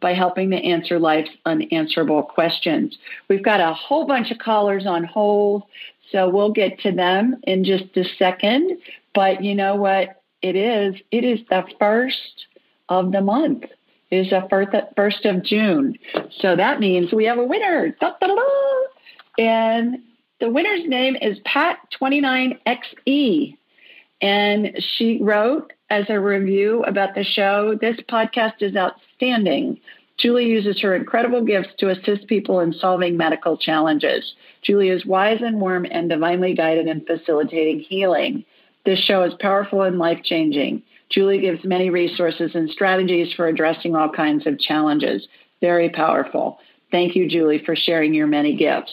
by helping to answer life's unanswerable questions. We've got a whole bunch of callers on hold, so we'll get to them in just a second. But you know what it is? It is the first of the month. It is the first, of June. So that means we have a winner. Da, da, da, and the winner's name is Pat29XE. And she wrote as a review about the show this podcast is outstanding. Julie uses her incredible gifts to assist people in solving medical challenges. Julie is wise and warm and divinely guided in facilitating healing. This show is powerful and life changing. Julie gives many resources and strategies for addressing all kinds of challenges. Very powerful. Thank you, Julie, for sharing your many gifts.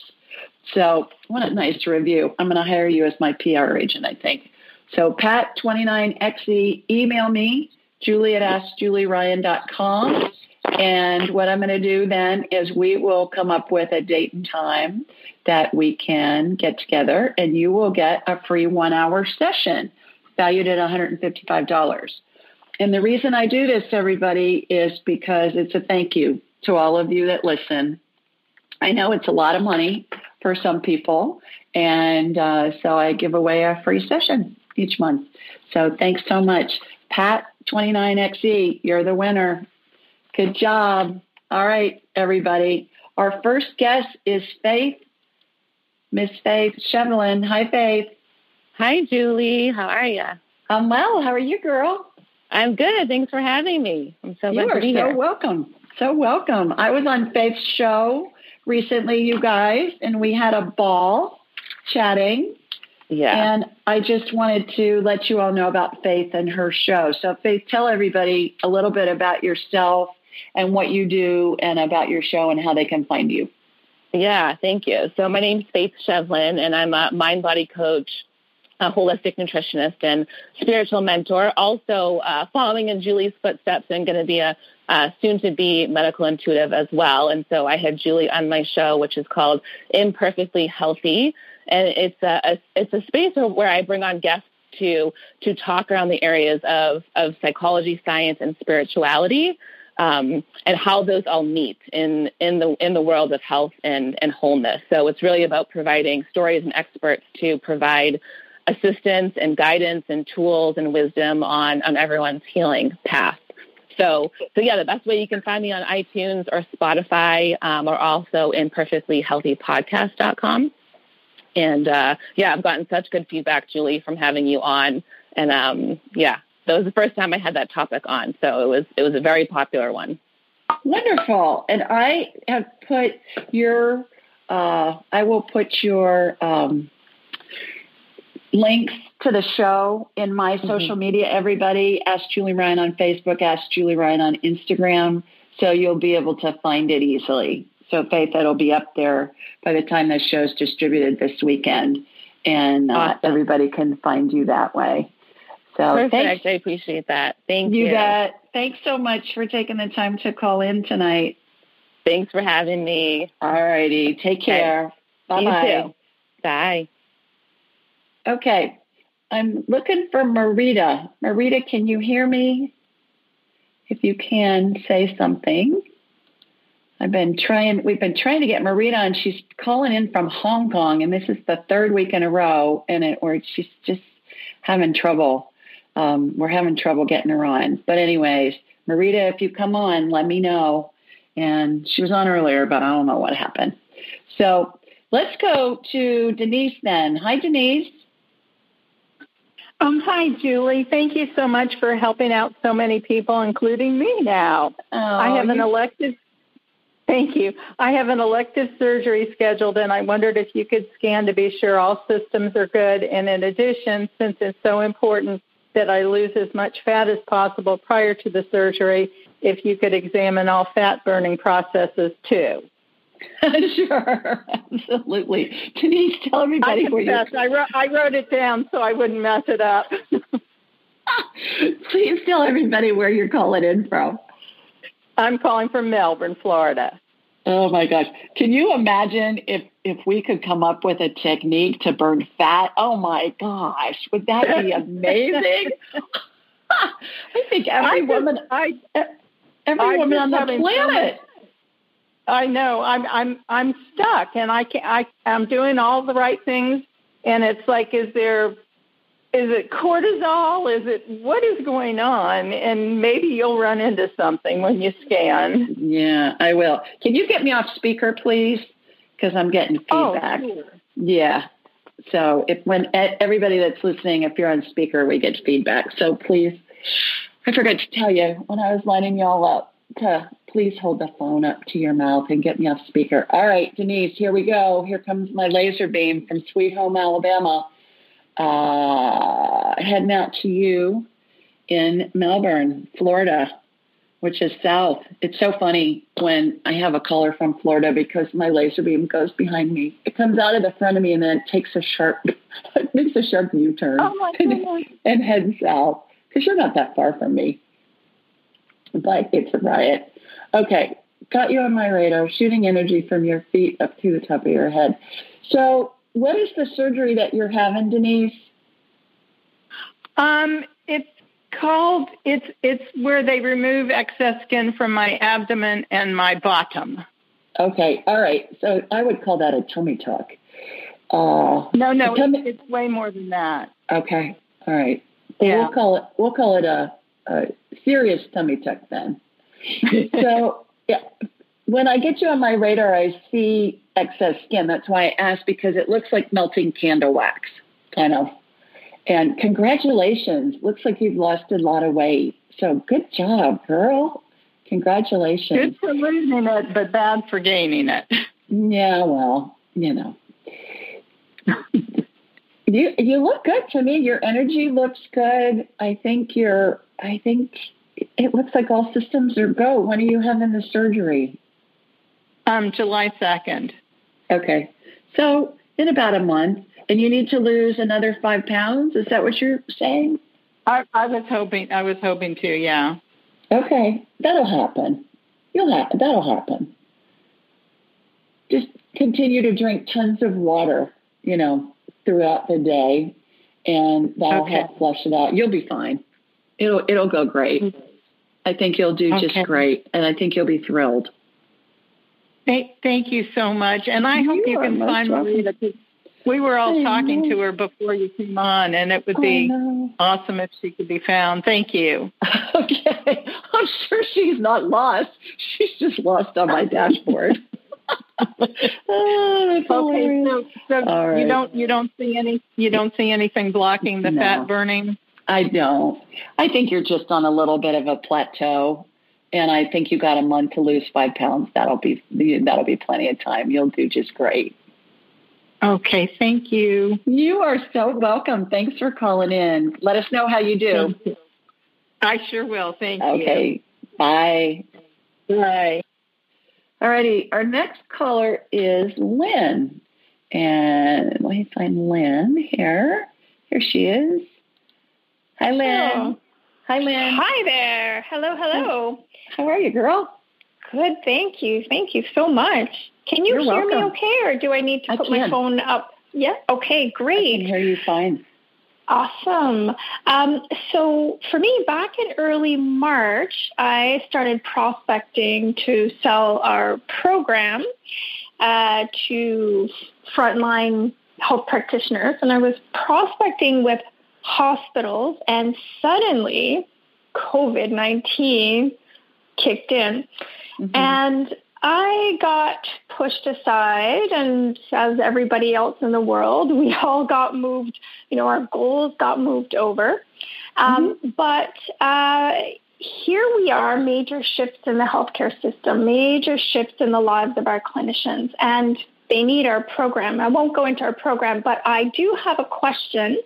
So, what a nice review. I'm going to hire you as my PR agent, I think. So, Pat29XE, email me, julie at askjulieryan.com. And what I'm going to do then is we will come up with a date and time that we can get together, and you will get a free one hour session valued at $155. And the reason I do this, everybody, is because it's a thank you to all of you that listen. I know it's a lot of money for some people, and uh, so I give away a free session each month. So thanks so much. Pat29XE, you're the winner. Good job. All right, everybody. Our first guest is Faith, Miss Faith Shevelin. Hi, Faith. Hi, Julie. How are you? I'm well. How are you, girl? I'm good. Thanks for having me. I'm so you glad to be so here. welcome. So welcome. I was on Faith's show recently, you guys, and we had a ball chatting. Yeah. And I just wanted to let you all know about Faith and her show. So, Faith, tell everybody a little bit about yourself and what you do and about your show and how they can find you. Yeah, thank you. So my name's Faith Shevlin, and I'm a mind body coach, a holistic nutritionist, and spiritual mentor. Also, uh, following in Julie's footsteps, and going to be a uh, soon to be medical intuitive as well. And so I had Julie on my show, which is called Imperfectly Healthy, and it's a, it's a space where I bring on guests to to talk around the areas of of psychology, science, and spirituality um, and how those all meet in in the in the world of health and and wholeness. So it's really about providing stories and experts to provide assistance and guidance and tools and wisdom on on everyone's healing path. So, so yeah, the best way you can find me on iTunes or Spotify, um, or also imperfectlyhealthypodcast.com. And uh, yeah, I've gotten such good feedback, Julie, from having you on. And um, yeah, that was the first time I had that topic on, so it was it was a very popular one. Wonderful, and I have put your uh, I will put your um, links to the show in my mm-hmm. social media. Everybody, ask Julie Ryan on Facebook, ask Julie Ryan on Instagram, so you'll be able to find it easily. So, Faith, it'll be up there by the time the show's distributed this weekend, and uh, awesome. everybody can find you that way. So Perfect. Thanks. I appreciate that. Thank you. You bet. Thanks so much for taking the time to call in tonight. Thanks for having me. All righty. Take care. Bye bye. Bye. Okay. I'm looking for Marita. Marita, can you hear me? If you can, say something. I've been trying, we've been trying to get Marita and she's calling in from Hong Kong, and this is the third week in a row, and it, or she's just having trouble um, we're having trouble getting her on. But anyways, Marita, if you come on, let me know. And she was on earlier, but I don't know what happened. So let's go to Denise then. Hi, Denise. Um, hi, Julie. Thank you so much for helping out so many people, including me now. Oh, I have an elective. Thank you. I have an elective surgery scheduled, and I wondered if you could scan to be sure all systems are good. And in addition, since it's so important that I lose as much fat as possible prior to the surgery, if you could examine all fat burning processes too. sure, absolutely. Denise, tell everybody I where confess, I wrote, I wrote it down so I wouldn't mess it up. Please tell everybody where you're calling in from. I'm calling from Melbourne, Florida. Oh my gosh. Can you imagine if if we could come up with a technique to burn fat? Oh my gosh. Would that be amazing? I think every I just- woman I every I'm woman on the planet. I know I'm I'm I'm stuck, and I can I I'm doing all the right things, and it's like, is there, is it cortisol? Is it what is going on? And maybe you'll run into something when you scan. Yeah, I will. Can you get me off speaker, please? Because I'm getting oh, feedback. Oh, sure. Yeah. So if when everybody that's listening, if you're on speaker, we get feedback. So please, I forgot to tell you when I was lining y'all up to please hold the phone up to your mouth and get me off speaker. All right, Denise, here we go. Here comes my laser beam from Sweet Home, Alabama. Uh, heading out to you in Melbourne, Florida, which is south. It's so funny when I have a caller from Florida because my laser beam goes behind me. It comes out of the front of me and then it takes a sharp, it makes a sharp U-turn Oh and, and heads south because you're not that far from me. But it's a riot. Okay, got you on my radar, shooting energy from your feet up to the top of your head. So, what is the surgery that you're having, Denise? Um, it's called it's it's where they remove excess skin from my abdomen and my bottom. Okay, all right. So I would call that a tummy tuck. Uh, No, no, it's, it's way more than that. okay, all right. Well, Yeah. We'll call it we'll call it a, a serious tummy tuck then. so yeah, when I get you on my radar, I see excess skin. That's why I asked because it looks like melting candle wax, kind of. And congratulations! Looks like you've lost a lot of weight. So good job, girl. Congratulations. Good for losing it, but bad for gaining it. Yeah, well, you know. you you look good to me. Your energy looks good. I think you're I think it looks like all systems are go. When are you having the surgery? Um, July second. Okay. So in about a month. And you need to lose another five pounds? Is that what you're saying? I, I was hoping. I was hoping to. Yeah. Okay. That'll happen. You'll have that'll happen. Just continue to drink tons of water, you know, throughout the day and that'll Okay. help flush it out. You'll be fine. It'll it'll go great. I think you'll do just great and I think you'll be thrilled. Thank, thank you so much, and I hope You can find. 'cause We were all I talking know. to her before you came on, and it would be awesome if she could be found. Thank you. Okay. I'm sure she's not lost. She's just lost on my dashboard. oh, Okay, hilarious. so, so right. you don't you don't see any you don't see anything blocking the No. fat burning. I don't. I think you're just on a little bit of a plateau, and I think you got a month to lose five pounds. That'll be that'll be plenty of time. You'll do just great. Okay, thank you. You are so welcome. Thanks for calling in. Let us know how you do. You. I sure will. Thank you. Okay. Bye. Bye. All righty. Our next caller is Lynn. And let me find Lynn here. Here she is. Hi, Lynn. Hello. Hi, Lynn. Hi there. Hello, hello. How are you, girl? Good, thank you. Thank you so much. Can you You're hear me okay, or do I need to I put my phone up? Yeah, okay, I can great. hear you fine. Awesome. Um, so for me, back in early March, I started prospecting to sell our program uh, to frontline health practitioners, and I was prospecting with hospitals, and suddenly COVID nineteen kicked in. Mhm. And I got pushed aside, and as everybody else in the world, we all got moved. You know, our goals got moved over. Um, mm-hmm. But uh, here we are, major shifts in the healthcare system, major shifts in the lives of our clinicians, and they need our program. I won't go into our program, but I do have a question,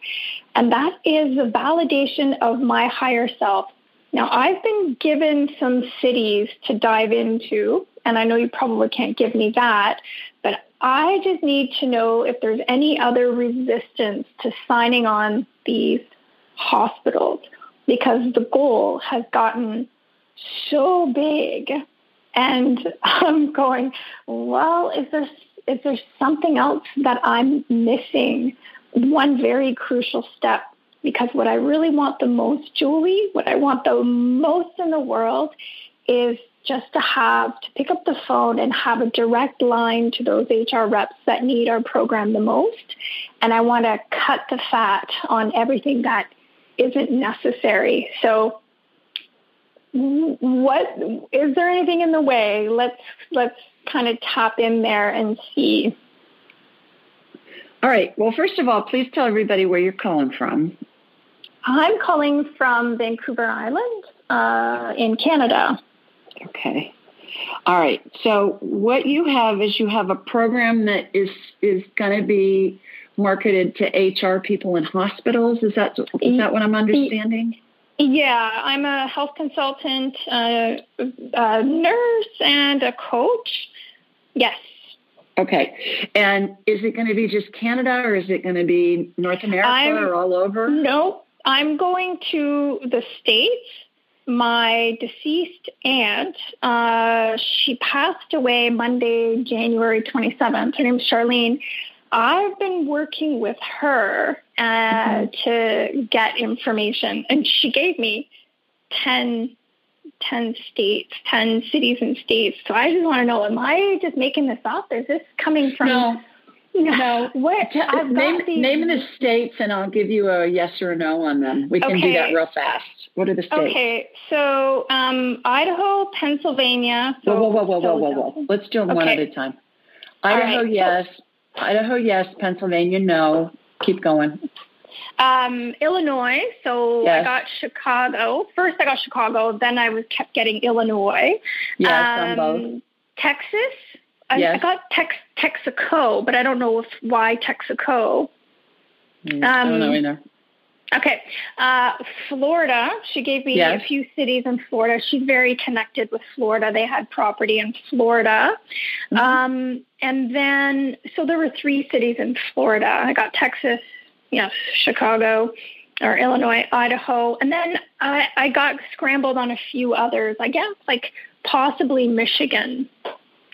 and that is the validation of my higher self. Now, I've been given some cities to dive into, and I know you probably can't give me that, but I just need to know if there's any other resistance to signing on these hospitals because the goal has gotten so big. And I'm going, well, is there, is there something else that I'm missing? One very crucial step because what I really want the most, Julie, what I want the most in the world is just to have to pick up the phone and have a direct line to those HR reps that need our program the most. And I want to cut the fat on everything that isn't necessary. So what is there anything in the way? Let's let's kind of tap in there and see. All right. Well, first of all, please tell everybody where you're calling from. I'm calling from Vancouver Island uh, in Canada. Okay. All right. So what you have is you have a program that is is going to be marketed to HR people in hospitals. Is that is that what I'm understanding? Yeah, I'm a health consultant, uh, a nurse, and a coach. Yes. Okay. And is it going to be just Canada or is it going to be North America I'm, or all over? No, I'm going to the States. My deceased aunt, uh, she passed away Monday, January 27th. Her name's Charlene. I've been working with her uh, mm-hmm. to get information, and she gave me 10, 10 states, 10 cities and states. So I just want to know, am I just making this up? Is this coming from... No. No, what? I've name, these... name the states, and I'll give you a yes or a no on them. We can okay. do that real fast. What are the states? Okay, so um, Idaho, Pennsylvania. So whoa, whoa, whoa, whoa, whoa, whoa, whoa. Let's do them okay. one at a time. Idaho, right. yes. Idaho, yes. Pennsylvania, no. Keep going. Um, Illinois. So yes. I got Chicago. First, I got Chicago. Then I was kept getting Illinois. Yes, um. Texas. I, yes. I got Tex- Texaco, but I don't know if, why Texaco. Mm, um, I don't know either. Okay. Uh, Florida, she gave me yes. a few cities in Florida. She's very connected with Florida. They had property in Florida. Mm-hmm. Um, and then, so there were three cities in Florida. I got Texas, yes, Chicago, or Illinois, Idaho. And then I, I got scrambled on a few others, I guess, like possibly Michigan.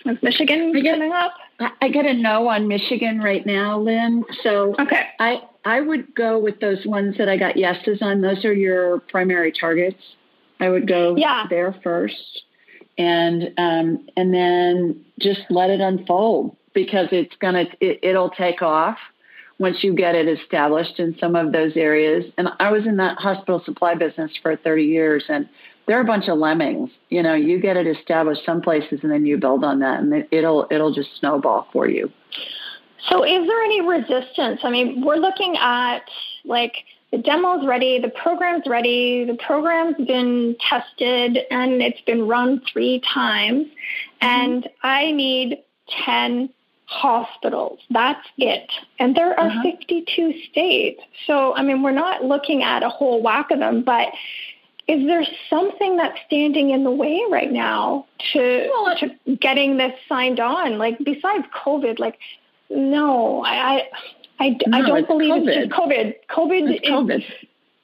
Is Michigan I get, coming up? I get a no on Michigan right now, Lynn. So okay. I I would go with those ones that I got yeses on. Those are your primary targets. I would go yeah. there first, and um, and then just let it unfold because it's gonna it, it'll take off once you get it established in some of those areas. And I was in that hospital supply business for 30 years, and they're a bunch of lemmings. You know, you get it established some places, and then you build on that, and it, it'll it'll just snowball for you. So, is there any resistance? I mean, we're looking at like the demo's ready, the program's ready, the program's been tested, and it's been run three times, mm-hmm. and I need 10 hospitals. That's it. And there are uh-huh. 52 states. So, I mean, we're not looking at a whole whack of them, but is there something that's standing in the way right now to, well, to getting this signed on? Like besides COVID, like no, I I, no, I don't believe COVID. it's just COVID. COVID, it's COVID.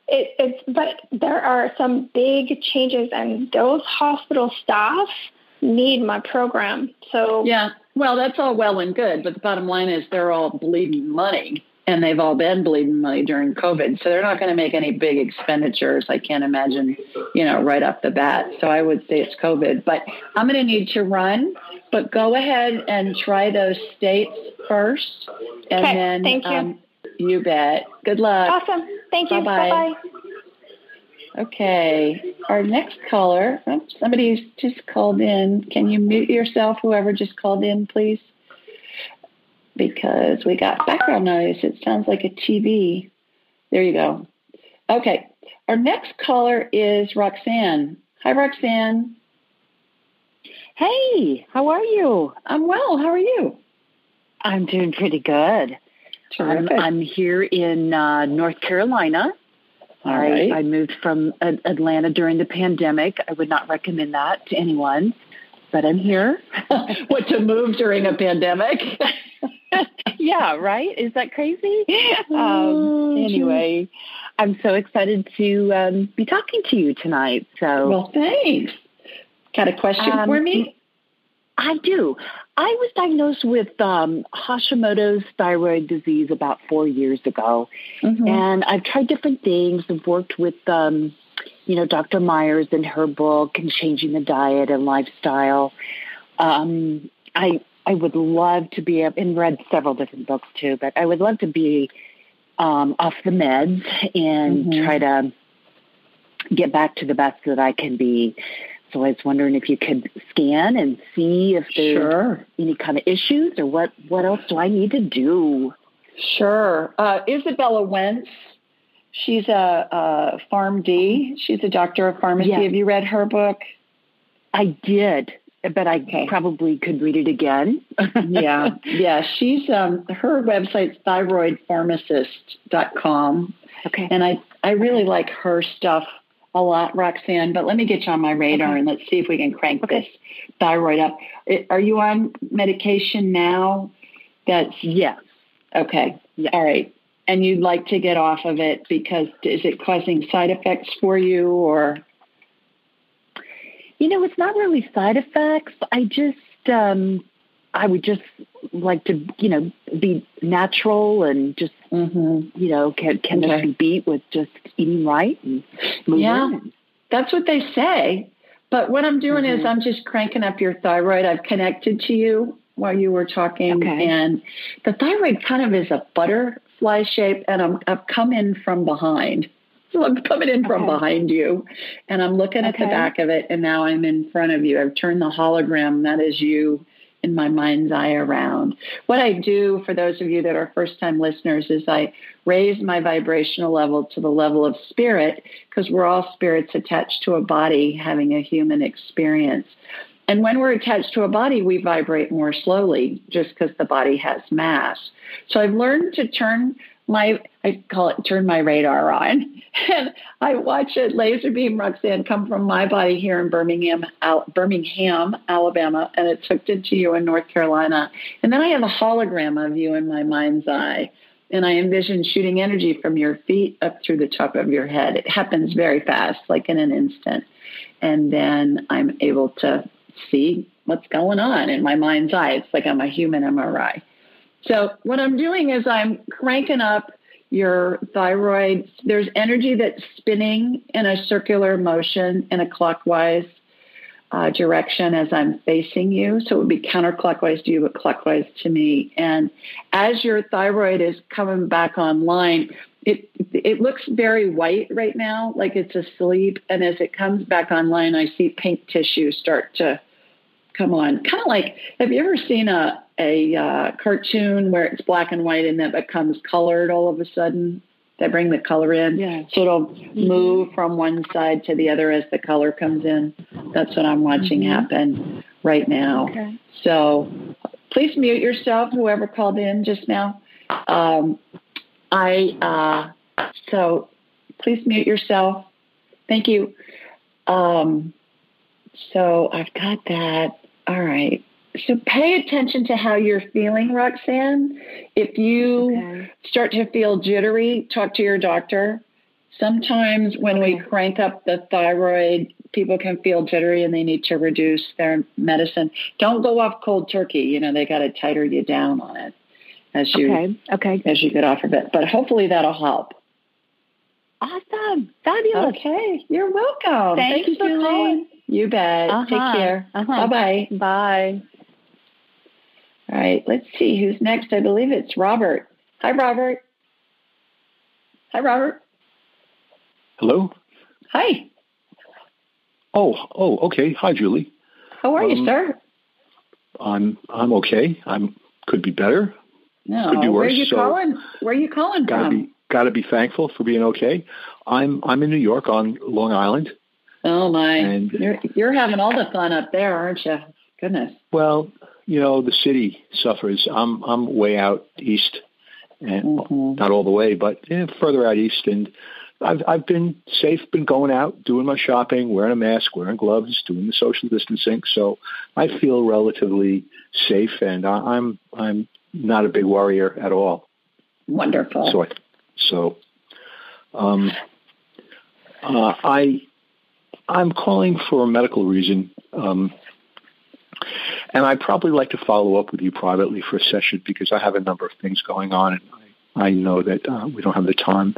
It, it's but there are some big changes, and those hospital staff need my program. So yeah, well, that's all well and good, but the bottom line is they're all bleeding money and they've all been bleeding money during COVID. So they're not going to make any big expenditures. I can't imagine, you know, right off the bat. So I would say it's COVID. But I'm going to need to run. But go ahead and try those states first, and okay, then thank you. Um, you bet. Good luck. Awesome. Thank you. Bye bye. Okay. Our next caller, oh, somebody's just called in. Can you mute yourself, whoever just called in, please? Because we got background noise. It sounds like a TV. There you go. Okay. Our next caller is Roxanne. Hi, Roxanne. Hey, how are you? I'm well. How are you? I'm doing pretty good. I'm, I'm, here in uh, North Carolina. All right. I, I moved from Atlanta during the pandemic. I would not recommend that to anyone, but I'm here. what to move during a pandemic? yeah, right? Is that crazy? Um, oh, anyway, I'm so excited to um, be talking to you tonight. So, well, thanks. Got a question um, for me? I do. I was diagnosed with um, Hashimoto's thyroid disease about four years ago, mm-hmm. and I've tried different things. I've worked with, um, you know, Dr. Myers and her book and changing the diet and lifestyle. Um, I I would love to be and read several different books too, but I would love to be um, off the meds and mm-hmm. try to get back to the best that I can be. So I was wondering if you could scan and see if there's sure. any kind of issues or what, what else do I need to do? Sure. Uh, Izabella Wentz, she's a, a PharmD. She's a doctor of pharmacy. Yeah. Have you read her book? I did, but I okay. probably could read it again. yeah. Yeah. She's, um, her website's thyroidpharmacist.com. Okay. And I, I really like her stuff a lot, Roxanne, but let me get you on my radar okay. and let's see if we can crank okay. this thyroid up. Are you on medication now? That's yes. Okay. Yeah. All right. And you'd like to get off of it because is it causing side effects for you or? You know, it's not really side effects. I just um, I would just like to, you know, be natural and just, mm-hmm. you know, can, can okay. be beat with just eating right and moving. Yeah, that's what they say. But what I'm doing mm-hmm. is I'm just cranking up your thyroid. I've connected to you while you were talking, okay. and the thyroid kind of is a butterfly shape, and I'm, I've come in from behind. So I'm coming in from okay. behind you, and I'm looking at the back of it, and now I'm in front of you. I've turned the hologram that is you in my mind's eye around. What I do for those of you that are first time listeners is I raise my vibrational level to the level of spirit because we're all spirits attached to a body having a human experience. And when we're attached to a body, we vibrate more slowly just because the body has mass. So I've learned to turn my I call it turn my radar on, and I watch a laser beam Roxanne come from my body here in Birmingham, Al- Birmingham, Alabama, and it's hooked into you in North Carolina, and then I have a hologram of you in my mind's eye, and I envision shooting energy from your feet up through the top of your head. It happens very fast, like in an instant, and then I'm able to see what's going on in my mind's eye. It's like I'm a human MRI. So what I'm doing is I'm cranking up your thyroid. There's energy that's spinning in a circular motion in a clockwise uh, direction as I'm facing you. So it would be counterclockwise to you, but clockwise to me. And as your thyroid is coming back online, it it looks very white right now, like it's asleep. And as it comes back online, I see pink tissue start to come on. Kind of like, have you ever seen a a uh, cartoon where it's black and white and then becomes colored all of a sudden. They bring the color in, yeah. so it'll mm-hmm. move from one side to the other as the color comes in. That's what I'm watching mm-hmm. happen right now. Okay. So please mute yourself, whoever called in just now. Um, I uh, so please mute yourself. Thank you. Um, so I've got that. All right. So pay attention to how you're feeling, Roxanne. If you okay. start to feel jittery, talk to your doctor. Sometimes when okay. we crank up the thyroid, people can feel jittery and they need to reduce their medicine. Don't go off cold turkey. You know, they got to tighter you down on it as you okay. Okay. as you get off of it. But hopefully that'll help. Awesome. Fabulous. Okay. You're welcome. Thank Thanks you for calling. You bet. Uh-huh. Take care. Uh-huh. Bye-bye. Bye. All right, let's see who's next. I believe it's Robert. Hi, Robert. Hi, Robert. Hello. Hi. Oh, oh, okay. Hi, Julie. How are um, you, sir? I'm I'm okay. I'm could be better. No, could be worse. Where are you so calling? Where are you calling gotta from? Be, gotta be thankful for being okay. I'm I'm in New York on Long Island. Oh my! And you're you're having all the fun up there, aren't you? Goodness. Well, you know the city suffers. I'm I'm way out east, and mm-hmm. not all the way, but yeah, further out east, and I've I've been safe, been going out, doing my shopping, wearing a mask, wearing gloves, doing the social distancing. So I feel relatively safe, and I, I'm I'm not a big worrier at all. Wonderful. So I, so um, uh, I I'm calling for a medical reason. Um, and I'd probably like to follow up with you privately for a session because I have a number of things going on, and I know that uh, we don't have the time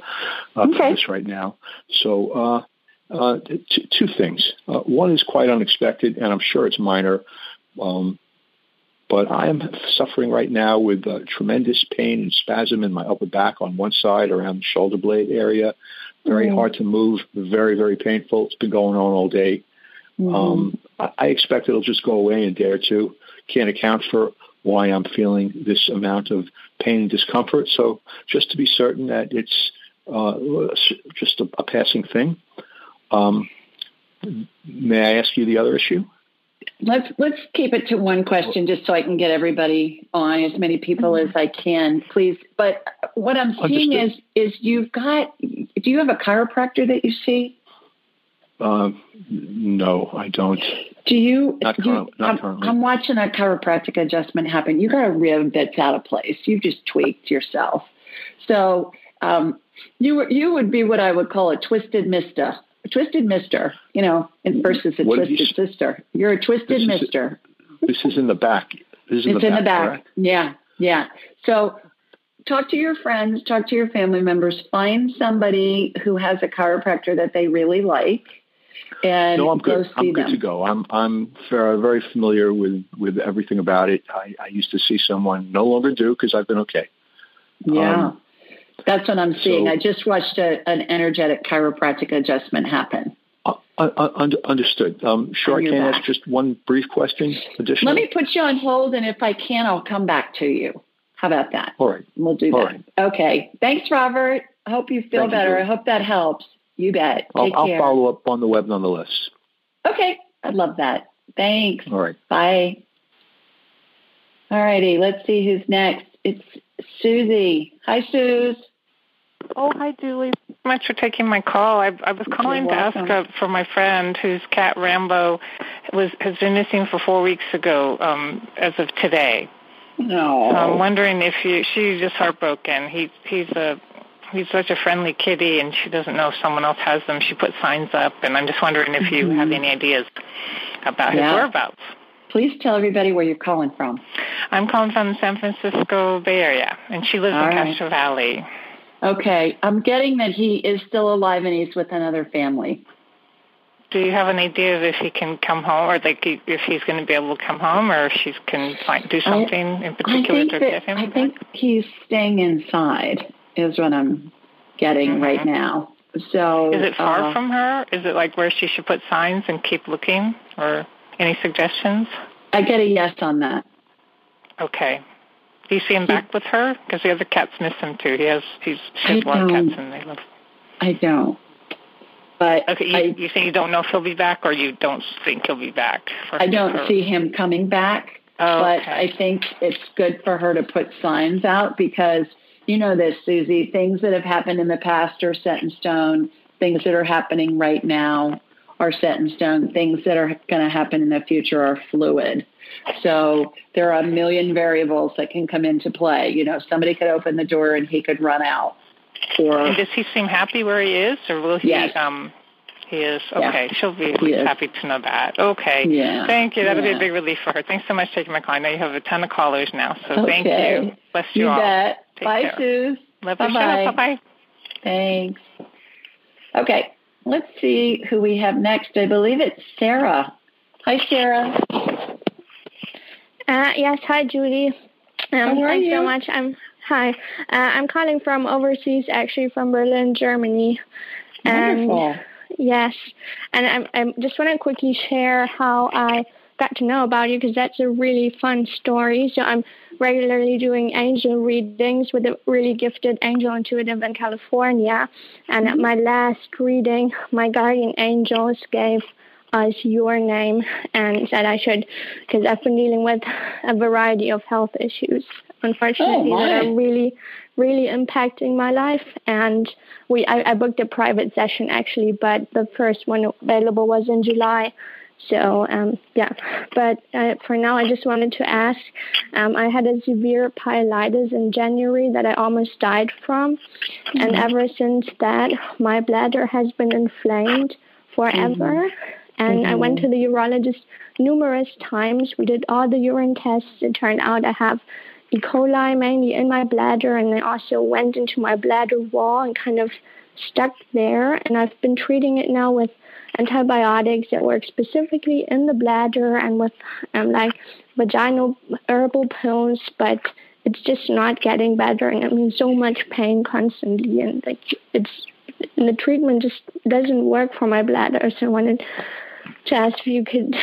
uh, okay. for this right now. So, uh, uh, t- two things. Uh, one is quite unexpected, and I'm sure it's minor. Um, but I am suffering right now with uh, tremendous pain and spasm in my upper back on one side around the shoulder blade area. Very mm-hmm. hard to move, very, very painful. It's been going on all day. Mm-hmm. Um, I, I expect it'll just go away in a day or two. Can't account for why I'm feeling this amount of pain and discomfort. So just to be certain that it's uh, just a, a, passing thing. Um, may I ask you the other issue? Let's let's keep it to one question, just so I can get everybody on as many people as I can, please. But what I'm seeing Understood. is is you've got. Do you have a chiropractor that you see? Um, no, I don't. Do you? Not, you, not I'm, currently. I'm watching a chiropractic adjustment happen. You got a rib that's out of place. You've just tweaked yourself. So um, you you would be what I would call a twisted mister. A twisted mister, you know, versus a what twisted you, sister. You're a twisted this mister. Is, this is in the back. This is in it's the in back, the back. Correct? Yeah, yeah. So talk to your friends, talk to your family members, find somebody who has a chiropractor that they really like and no, I'm good. I'm good them. to go. I'm I'm very familiar with with everything about it. I, I used to see someone, no longer do because I've been okay. Yeah, um, that's what I'm seeing. So, I just watched a, an energetic chiropractic adjustment happen. Uh, uh, understood. Um, sure, I can back. ask just one brief question. Additional. Let me put you on hold, and if I can, I'll come back to you. How about that? All right. We'll do All that. Right. Okay. Thanks, Robert. I hope you feel Thank better. You. I hope that helps. You bet. I'll, Take I'll care. follow up on the web nonetheless. Okay. I'd love that. Thanks. All right. Bye. All righty. Let's see who's next. It's Susie. Hi, Suze. Oh, hi, Julie. Thanks so much for taking my call. I, I was calling to ask uh, for my friend whose cat Rambo was has been missing for four weeks ago, um, as of today. No. So I'm wondering if you. She's just heartbroken. He he's a he's such a friendly kitty, and she doesn't know if someone else has them. She put signs up, and I'm just wondering if you mm-hmm. have any ideas about yeah. his whereabouts. Please tell everybody where you're calling from. I'm calling from the San Francisco Bay Area, and she lives All in right. Castro Valley. Okay, I'm getting that he is still alive and he's with another family. Do you have an idea of if he can come home, or like if he's going to be able to come home, or if she can find, do something I, in particular to that, get him? I think he's staying inside is what I'm getting mm-hmm. right now. So is it far uh, from her? Is it like where she should put signs and keep looking, or any suggestions? I get a yes on that. Okay. Do you see him back with her? Because the other cats miss him too. He has he's she has one cats and they love. I don't. But okay, you, I, you think you don't know if he'll be back, or you don't think he'll be back? I don't see him coming back. Oh, but okay. I think it's good for her to put signs out because you know this, Susie. Things that have happened in the past are set in stone. Things that are happening right now are set in stone. Things that are going to happen in the future are fluid. So there are a million variables that can come into play. You know, somebody could open the door and he could run out. Or and does he seem happy where he is, or will he? Yes. Um, he is okay. Yeah. She'll be happy to know that. Okay. Yeah. Thank you. That'll yeah. be a big relief for her. Thanks so much for taking my call. I know you have a ton of callers now, so okay. thank you. Bless you, you all. Bet. Take Bye, care. Suze. Love bye show. Bye bye. Thanks. Okay, let's see who we have next. I believe it's Sarah. Hi, Sarah. Uh, yes, hi, Judy. Um, How are thanks you? so much. I'm hi. Uh, I'm calling from overseas, actually from Berlin, Germany. Wonderful. And Yes, and I, I just want to quickly share how I got to know about you because that's a really fun story. So I'm regularly doing angel readings with a really gifted angel intuitive in California. And at my last reading, my guardian angels gave us your name and said I should, because I've been dealing with a variety of health issues, unfortunately, oh, that are really, really impacting my life. And we, I, I booked a private session actually, but the first one available was in July. So um, yeah, but uh, for now, I just wanted to ask. Um, I had a severe pyelitis in January that I almost died from, mm-hmm. and ever since that, my bladder has been inflamed forever. Mm-hmm. And mm-hmm. I went to the urologist numerous times. We did all the urine tests. It turned out I have E. coli mainly in my bladder, and I also went into my bladder wall and kind of stuck there. And I've been treating it now with antibiotics that work specifically in the bladder and with um, like vaginal herbal pills, but it's just not getting better, and I'm in so much pain constantly, and like it's and the treatment just doesn't work for my bladder. So I wanted to ask if you could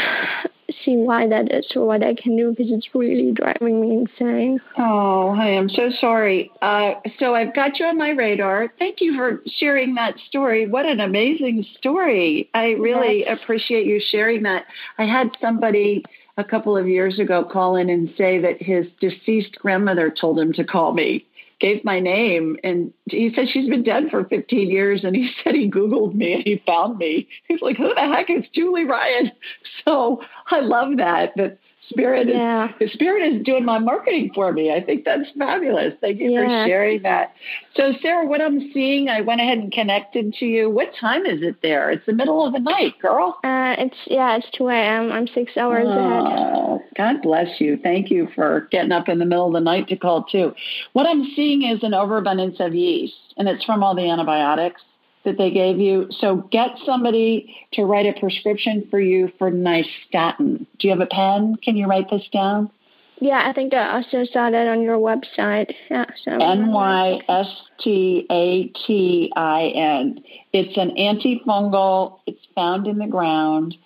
see why that is or what I can do because it's really driving me insane. Oh, hi, I'm so sorry. Uh, so I've got you on my radar. Thank you for sharing that story. What an amazing story. I really yes. appreciate you sharing that. I had somebody a couple of years ago call in and say that his deceased grandmother told him to call me gave my name. And he said she's been dead for 15 years. And he said he googled me and he found me. He's like who the heck is julie ryan? So i love that that spirit yeah. is spirit is doing my marketing for me. I think that's fabulous. Thank you yeah. for sharing that. So sarah what i'm seeing i went ahead and connected to you. What time is it there? It's the middle of the night girl. Uh it's yeah it's 2 a.m i'm six hours oh, ahead. God bless you. Thank you for getting up in the middle of the night to call too. What i'm seeing is an overabundance of yeast and it's from all the antibiotics that they gave you. So get somebody to write a prescription for you for nystatin. Do you have a pen? Can you write this down? Yeah, I think I also saw that on your website. Yeah, so N Y S T A T I N. It's an antifungal. It's found in the ground,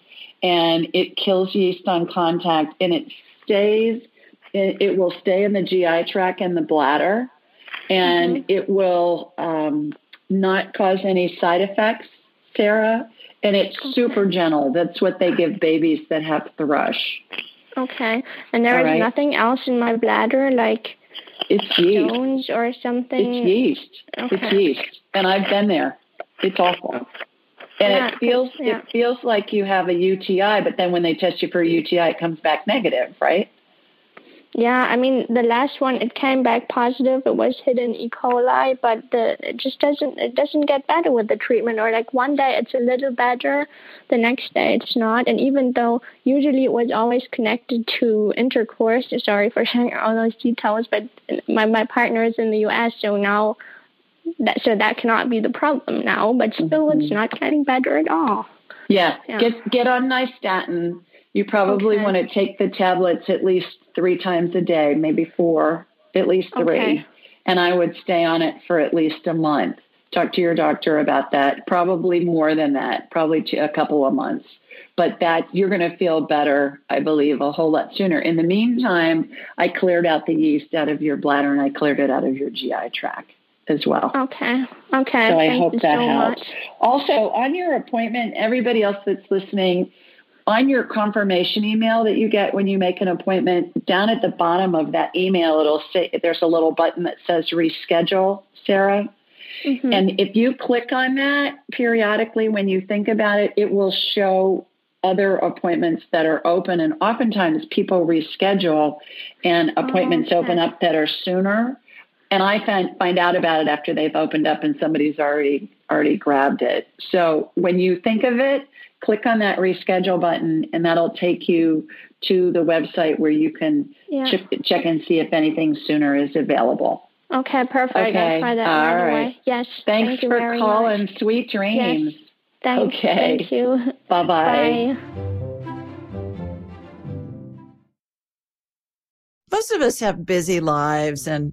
and it kills yeast on contact, and it stays. It, will stay in the GI tract and the bladder, and mm-hmm. it will um, not cause any side effects, Sarah. And it's okay. super gentle. That's what they give babies that have thrush. Okay. And there is right. nothing else in my bladder, like it's yeast or something. It's yeast. Okay. It's yeast. And I've been there. It's awful. And yeah, it feels yeah. it feels like you have a UTI, but then when they test you for a UTI, it comes back negative, right? Yeah, I mean the last one it came back positive. It was hidden E. coli, but the it just doesn't it doesn't get better with the treatment. Or like one day it's a little better, the next day it's not. And even though usually it was always connected to intercourse. Sorry for sharing all those details, but my my partner is in the U.S., so now that so that cannot be the problem now. But still, mm-hmm. it's not getting better at all. Yeah, yeah. get get on nystatin you probably okay. want to take the tablets at least three times a day, maybe four, at least three. Okay. And I would stay on it for at least a month. Talk to your doctor about that. Probably more than that, probably a couple of months. But that you're going to feel better, I believe, a whole lot sooner. In the meantime, I cleared out the yeast out of your bladder and I cleared it out of your GI tract as well. Okay. Okay. So I Thank hope that so helps. Much. Also, on your appointment, everybody else that's listening, on your confirmation email that you get when you make an appointment, down at the bottom of that email, it'll say there's a little button that says reschedule, Sarah. Mm-hmm. And if you click on that periodically when you think about it, it will show other appointments that are open. And oftentimes people reschedule and appointments oh, okay. open up that are sooner. And I find, find out about it after they've opened up and somebody's already already grabbed it. So when you think of it, click on that reschedule button and that'll take you to the website where you can yeah. check, check and see if anything sooner is available. Okay, perfect. Okay. try that All right. Away. Yes. Thanks thank for calling. Much. Sweet dreams. Yes. Thanks. Okay. Thank you. Bye-bye. Bye. Most of us have busy lives and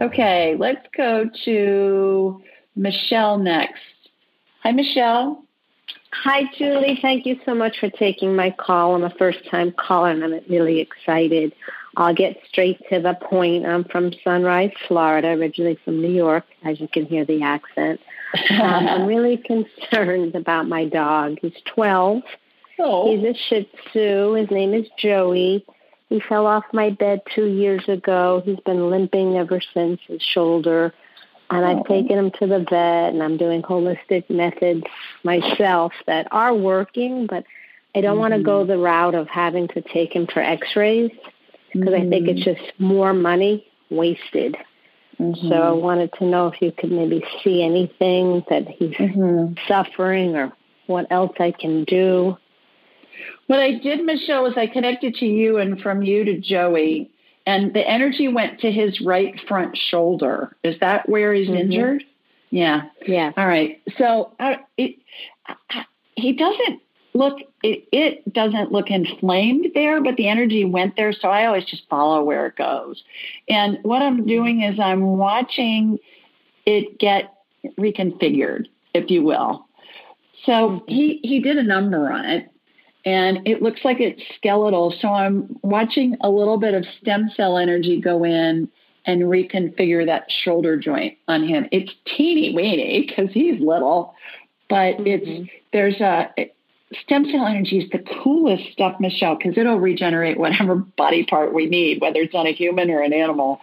Okay, let's go to Michelle next. Hi, Michelle. Hi, Julie. Thank you so much for taking my call. I'm a first time caller and I'm really excited. I'll get straight to the point. I'm from Sunrise, Florida, originally from New York, as you can hear the accent. Um, I'm really concerned about my dog. He's 12. Oh. He's a Shih Tzu. His name is Joey. He fell off my bed two years ago. He's been limping ever since his shoulder. And I've taken him to the vet and I'm doing holistic methods myself that are working, but I don't mm-hmm. want to go the route of having to take him for x rays because mm-hmm. I think it's mm-hmm. just more money wasted. Mm-hmm. So I wanted to know if you could maybe see anything that he's mm-hmm. suffering or what else I can do. What I did, Michelle, was I connected to you and from you to Joey, and the energy went to his right front shoulder. Is that where he's mm-hmm. injured? Yeah. Yeah. All right. So uh, it, uh, he doesn't look it, it doesn't look inflamed there but the energy went there so i always just follow where it goes and what i'm doing is i'm watching it get reconfigured if you will so he he did a number on it and it looks like it's skeletal so i'm watching a little bit of stem cell energy go in and reconfigure that shoulder joint on him it's teeny weeny because he's little but mm-hmm. it's there's a stem cell energy is the coolest stuff, Michelle, because it'll regenerate whatever body part we need, whether it's on a human or an animal.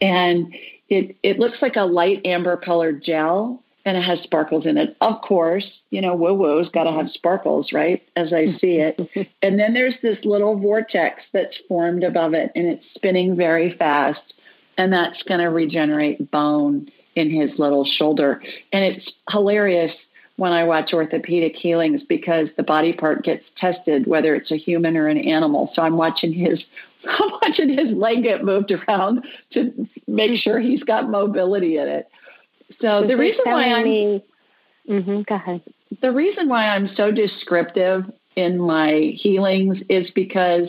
And it it looks like a light amber colored gel and it has sparkles in it. Of course, you know, woo woo's got to have sparkles, right? As I see it. and then there's this little vortex that's formed above it and it's spinning very fast. And that's going to regenerate bone in his little shoulder. And it's hilarious when I watch orthopedic healings because the body part gets tested, whether it's a human or an animal. So I'm watching his I'm watching his leg get moved around to make sure he's got mobility in it. So the reason why I'm me, mm-hmm, go ahead. The reason why I'm so descriptive in my healings is because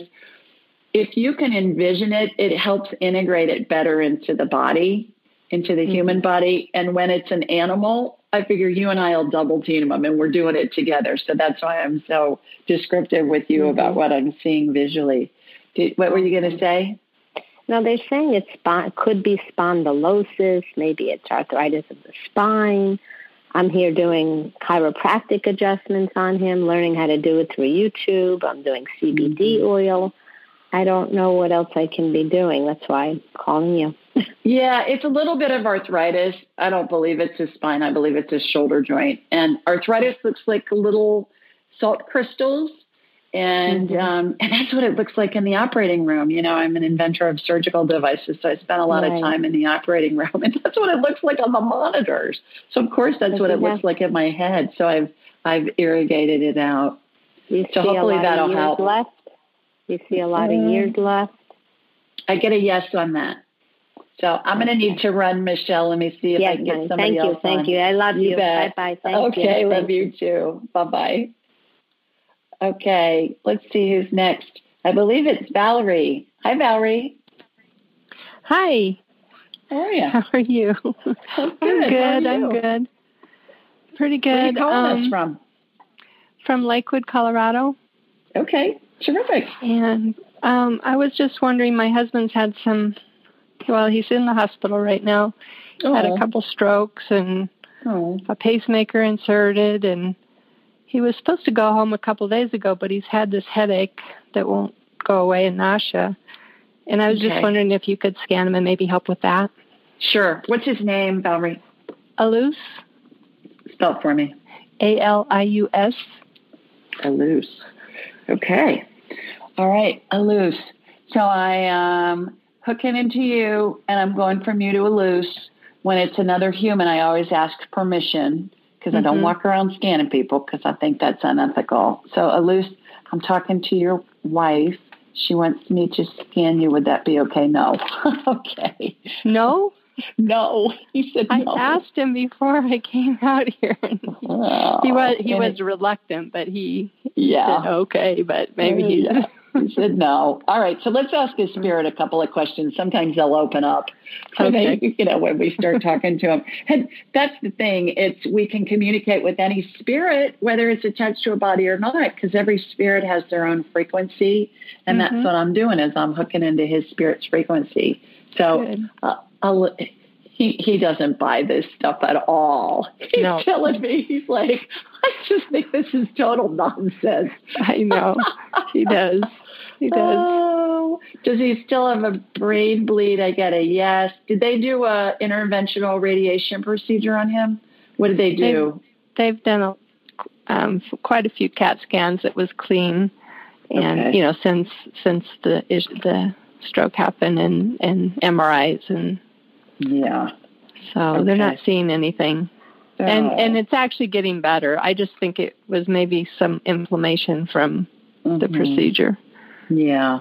if you can envision it, it helps integrate it better into the body, into the mm-hmm. human body. And when it's an animal, I figure you and I will double team them and we're doing it together. So that's why I'm so descriptive with you mm-hmm. about what I'm seeing visually. Did, what were you going to say? No, they're saying it's it could be spondylosis, maybe it's arthritis of the spine. I'm here doing chiropractic adjustments on him, learning how to do it through YouTube. I'm doing CBD mm-hmm. oil. I don't know what else I can be doing. That's why I'm calling you. yeah, it's a little bit of arthritis. I don't believe it's his spine. I believe it's his shoulder joint. And arthritis looks like little salt crystals. And mm-hmm. um, and that's what it looks like in the operating room. You know, I'm an inventor of surgical devices, so I spent a lot right. of time in the operating room, and that's what it looks like on the monitors. So of course, that's what it looks like in my head. So I've I've irrigated it out. You so hopefully that'll help. Left? You see a lot of mm-hmm. years left? I get a yes on that. So I'm going to need to run, Michelle. Let me see if yes, I can get somebody thank else you, Thank you. I love you. Bye bye. Thank okay, you. love you too. Bye bye. Okay, let's see who's next. I believe it's Valerie. Hi, Valerie. Hi. How are you? How are you? I'm good. I'm good. I'm good. Pretty good. Where are you calling um, us from? From Lakewood, Colorado. Okay, terrific. And um, I was just wondering. My husband's had some. Well, he's in the hospital right now. Oh. Had a couple strokes and oh. a pacemaker inserted, and he was supposed to go home a couple days ago, but he's had this headache that won't go away and nausea. And I was Okay. just wondering if you could scan him and maybe help with that. Sure. What's his name, Valerie? Alus, Spell it for me. A L I U S. Alus. Okay. All right, Alus. So I um hooking into you and I'm going from you to Alus. When it's another human, I always ask permission because I don't Mhm. walk around scanning people because I think that's unethical. So Alus, I'm talking to your wife. She wants me to scan you. Would that be okay? No. okay. No, No. He said I no. asked him before I came out here. he- Oh, he was he was it- reluctant, but he yeah. said okay. But maybe he Yeah. He said no. All right, so let's ask his spirit a couple of questions. Sometimes they'll open up. When Okay. they, you know, when we start talking to him, and that's the thing. It's we can communicate with any spirit, whether it's attached to a body or not, because every spirit has their own frequency, and that's Mhm. what I'm doing is I'm hooking into his spirit's frequency. So uh, I'll, he he doesn't buy this stuff at all. He's No. telling me he's like, I just think this is total nonsense. I know he does. He does. Oh, does he still have a brain bleed? I get a yes. Did they do a interventional radiation procedure on him? What did they do? They've done a, um, quite a few CAT scans. It was clean, and Okay. you know since since the the stroke happened and and MRIs and yeah. so they're not seeing anything. And Oh. and it's actually getting better. I just think it was maybe some inflammation from the Mhm. procedure. Yeah.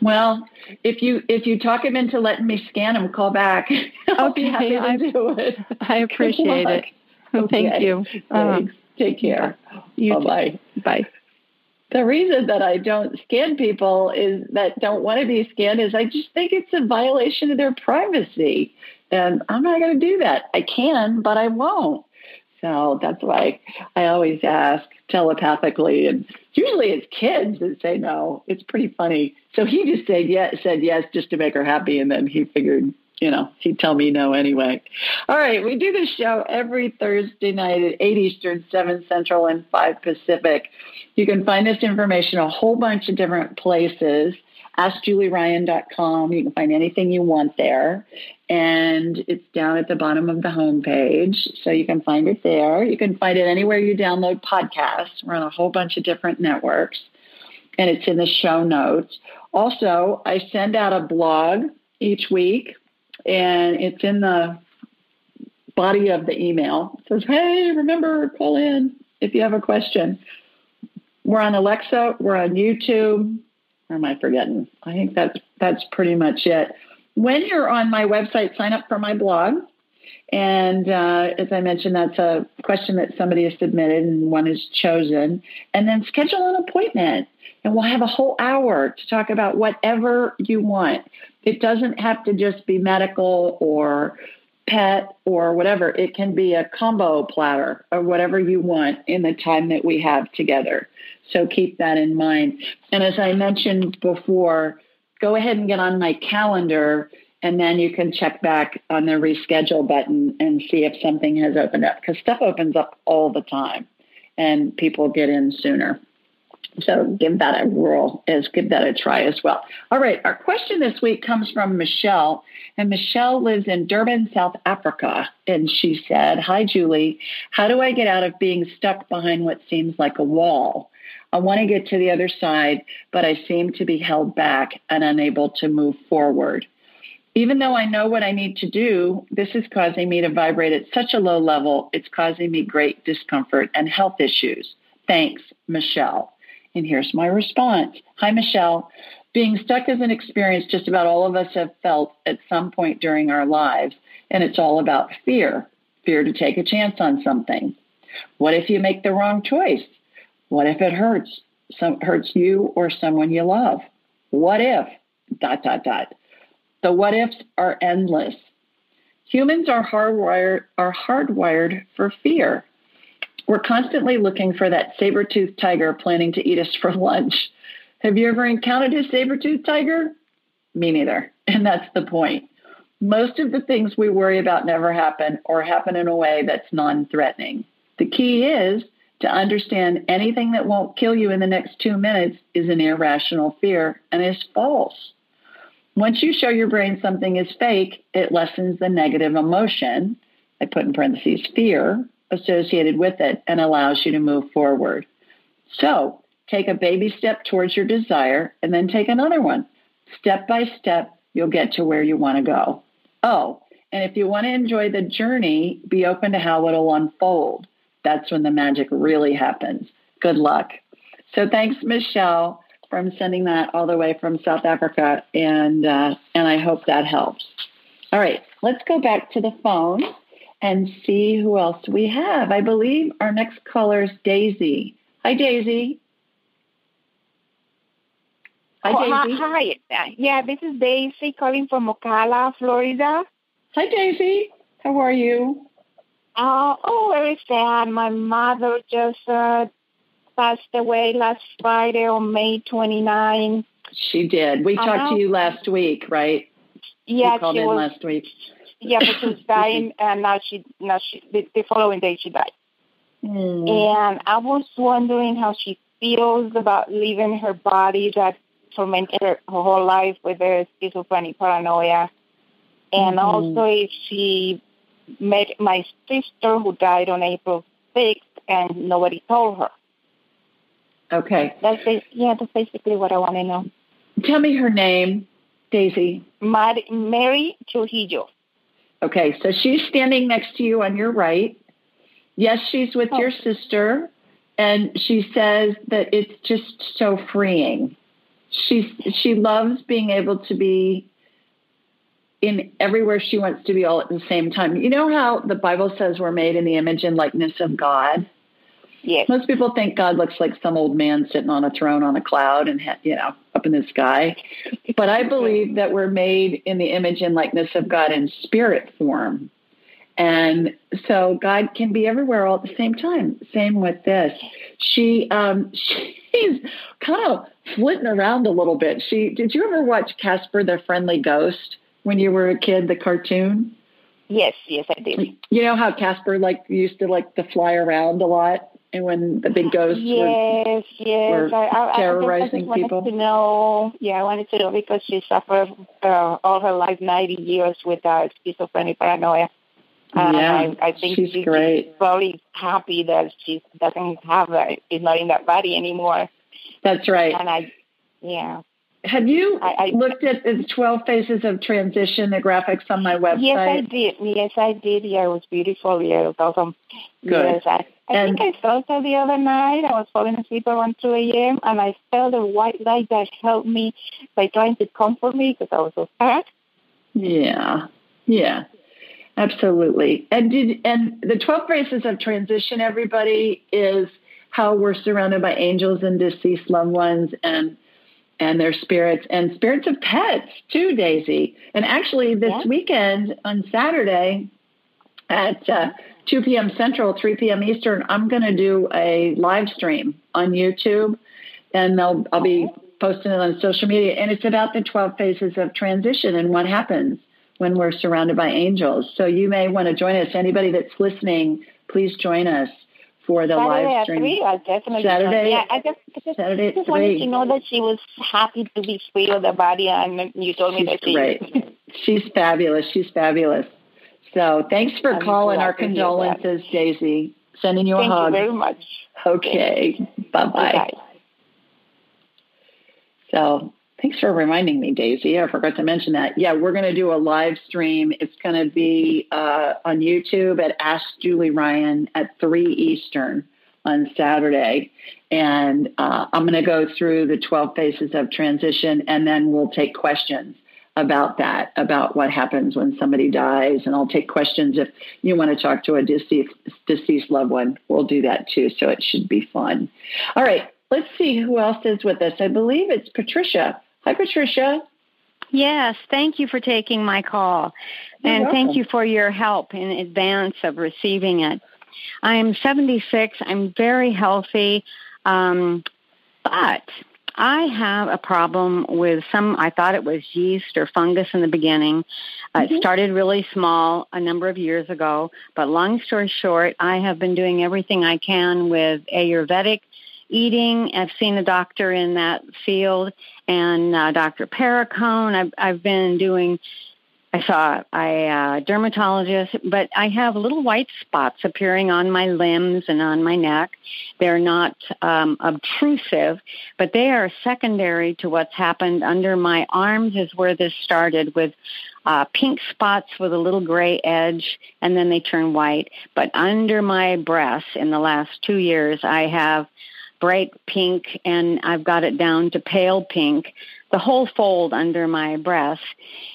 Well, if you if you talk him into letting me scan him, call back. I'll be happy to I- do it. I appreciate it. Thank Okay. you. Um, Take care. you Bye bye. Bye. The reason that I don't scan people is that don't want to be scanned is I just think it's a violation of their privacy. And I'm not going to do that. I can, but I won't. So that's why I always ask telepathically. And usually it's kids that say no. It's pretty funny. So he just said yes, said yes just to make her happy. And then he figured, you know, he'd tell me no anyway. All right. We do this show every Thursday night at 8 Eastern, 7 Central, and 5 Pacific. You can find this information a whole bunch of different places. AskJulieRyan.com. You can find anything you want there. And it's down at the bottom of the homepage. So you can find it there. You can find it anywhere you download podcasts. We're on a whole bunch of different networks. And it's in the show notes. Also, I send out a blog each week, and it's in the body of the email. It says, hey, remember, call in if you have a question. We're on Alexa, we're on YouTube. Or am I forgetting? I think that's that's pretty much it. When you're on my website, sign up for my blog. And uh, as I mentioned, that's a question that somebody has submitted and one is chosen. And then schedule an appointment. And we'll have a whole hour to talk about whatever you want. It doesn't have to just be medical or pet or whatever. It can be a combo platter or whatever you want in the time that we have together. So keep that in mind. And as I mentioned before, go ahead and get on my calendar and then you can check back on the reschedule button and see if something has opened up because stuff opens up all the time and people get in sooner. So give that a whirl, as give that a try as well. All right, our question this week comes from Michelle, and Michelle lives in Durban, South Africa, and she said, "Hi Julie, how do I get out of being stuck behind what seems like a wall? I want to get to the other side, but I seem to be held back and unable to move forward." Even though I know what I need to do, this is causing me to vibrate at such a low level, it's causing me great discomfort and health issues. Thanks, Michelle. And here's my response Hi, Michelle. Being stuck is an experience just about all of us have felt at some point during our lives, and it's all about fear fear to take a chance on something. What if you make the wrong choice? What if it hurts? Some hurts you or someone you love. What if? Dot dot dot. The what ifs are endless. Humans are hardwired, are hardwired for fear. We're constantly looking for that saber-toothed tiger planning to eat us for lunch. Have you ever encountered a saber-toothed tiger? Me neither. And that's the point. Most of the things we worry about never happen or happen in a way that's non threatening. The key is to understand anything that won't kill you in the next two minutes is an irrational fear and is false. Once you show your brain something is fake, it lessens the negative emotion, I put in parentheses fear, associated with it and allows you to move forward. So take a baby step towards your desire and then take another one. Step by step, you'll get to where you want to go. Oh, and if you want to enjoy the journey, be open to how it'll unfold. That's when the magic really happens. Good luck. So thanks, Michelle, from sending that all the way from South Africa, and uh, and I hope that helps. All right, let's go back to the phone and see who else we have. I believe our next caller is Daisy. Hi, Daisy. Hi, oh, Daisy. Hi, hi. Yeah, this is Daisy calling from Ocala, Florida. Hi, Daisy. How are you? Uh, oh, very sad. My mother just uh, passed away last Friday on May 29. She did. We talked uh-huh. to you last week, right? Yeah, you called in was, last week. Yeah, but she was dying, and now she now she the, the following day she died. Mm. And I was wondering how she feels about leaving her body that tormented her, her whole life with the schizophrenic paranoia. And mm-hmm. also if she met my sister who died on April 6th and nobody told her. Okay. That's yeah, that's basically what I want to know. Tell me her name, Daisy. Mar- Mary Trujillo. Okay, so she's standing next to you on your right. Yes, she's with oh. your sister, and she says that it's just so freeing she's she loves being able to be in everywhere she wants to be all at the same time. You know how the Bible says we're made in the image and likeness of God? Yes. Most people think God looks like some old man sitting on a throne on a cloud and you know up in the sky. But I believe that we're made in the image and likeness of God in spirit form. And so God can be everywhere all at the same time. Same with this. She um she's kind of flitting around a little bit. She did you ever watch Casper the Friendly Ghost when you were a kid, the cartoon? Yes, yes, I did. You know how Casper like used to like to fly around a lot, and when the big ghosts yes, were, yes, were I, I, terrorizing I people. To know, yeah, I wanted to know because she suffered uh, all her life, ninety years with uh, schizophrenic paranoia. Uh, yeah, I, I think she's, she's great. probably happy that she doesn't have that. She's not in that body anymore. That's right. And I, yeah. Have you I, I, looked at the 12 phases of transition, the graphics on my website? Yes, I did. Yes, I did. Yeah, it was beautiful. Yeah, it was awesome. Good. Yes, I, I and, think I felt it the other night. I was falling asleep around 2 a.m. and I felt a white light that helped me by trying to comfort me because I was so sad. Yeah, yeah, absolutely. And did and the 12 phases of transition, everybody, is how we're surrounded by angels and deceased loved ones and and their spirits and spirits of pets too, Daisy. And actually, this yeah. weekend on Saturday at uh, 2 p.m. Central, 3 p.m. Eastern, I'm going to do a live stream on YouTube, and I'll, I'll be posting it on social media. And it's about the 12 phases of transition and what happens when we're surrounded by angels. So you may want to join us. Anybody that's listening, please join us for the Saturday live stream. Three, I definitely Saturday, yeah, I just, just, Saturday just wanted to know that she was happy to be free of the body, and you told She's me that she. Great. She's fabulous. She's fabulous. So thanks for I'm calling. Our glad to hear condolences, Daisy. Sending you Thank a hug. you very much. Okay. Bye. Bye. So thanks for reminding me, Daisy. I forgot to mention that. Yeah, we're going to do a live stream. It's going to be uh, on YouTube at Ask Julie Ryan at 3 Eastern on Saturday. And uh, I'm going to go through the 12 phases of transition and then we'll take questions about that, about what happens when somebody dies. And I'll take questions if you want to talk to a deceased, deceased loved one. We'll do that too. So it should be fun. All right. Let's see who else is with us. I believe it's Patricia. Hi, Patricia. Yes, thank you for taking my call. You're and welcome. thank you for your help in advance of receiving it. I am 76. I'm very healthy. Um, but I have a problem with some, I thought it was yeast or fungus in the beginning. Uh, It started really small a number of years ago. But long story short, I have been doing everything I can with Ayurvedic eating. I've seen a doctor in that field and uh, Dr. Paracone. I've, I've been doing I saw a uh, dermatologist, but I have little white spots appearing on my limbs and on my neck. They're not um, obtrusive, but they are secondary to what's happened under my arms. Is where this started with uh, pink spots with a little gray edge, and then they turn white. But under my breasts, in the last two years, I have bright pink, and I've got it down to pale pink the whole fold under my breast.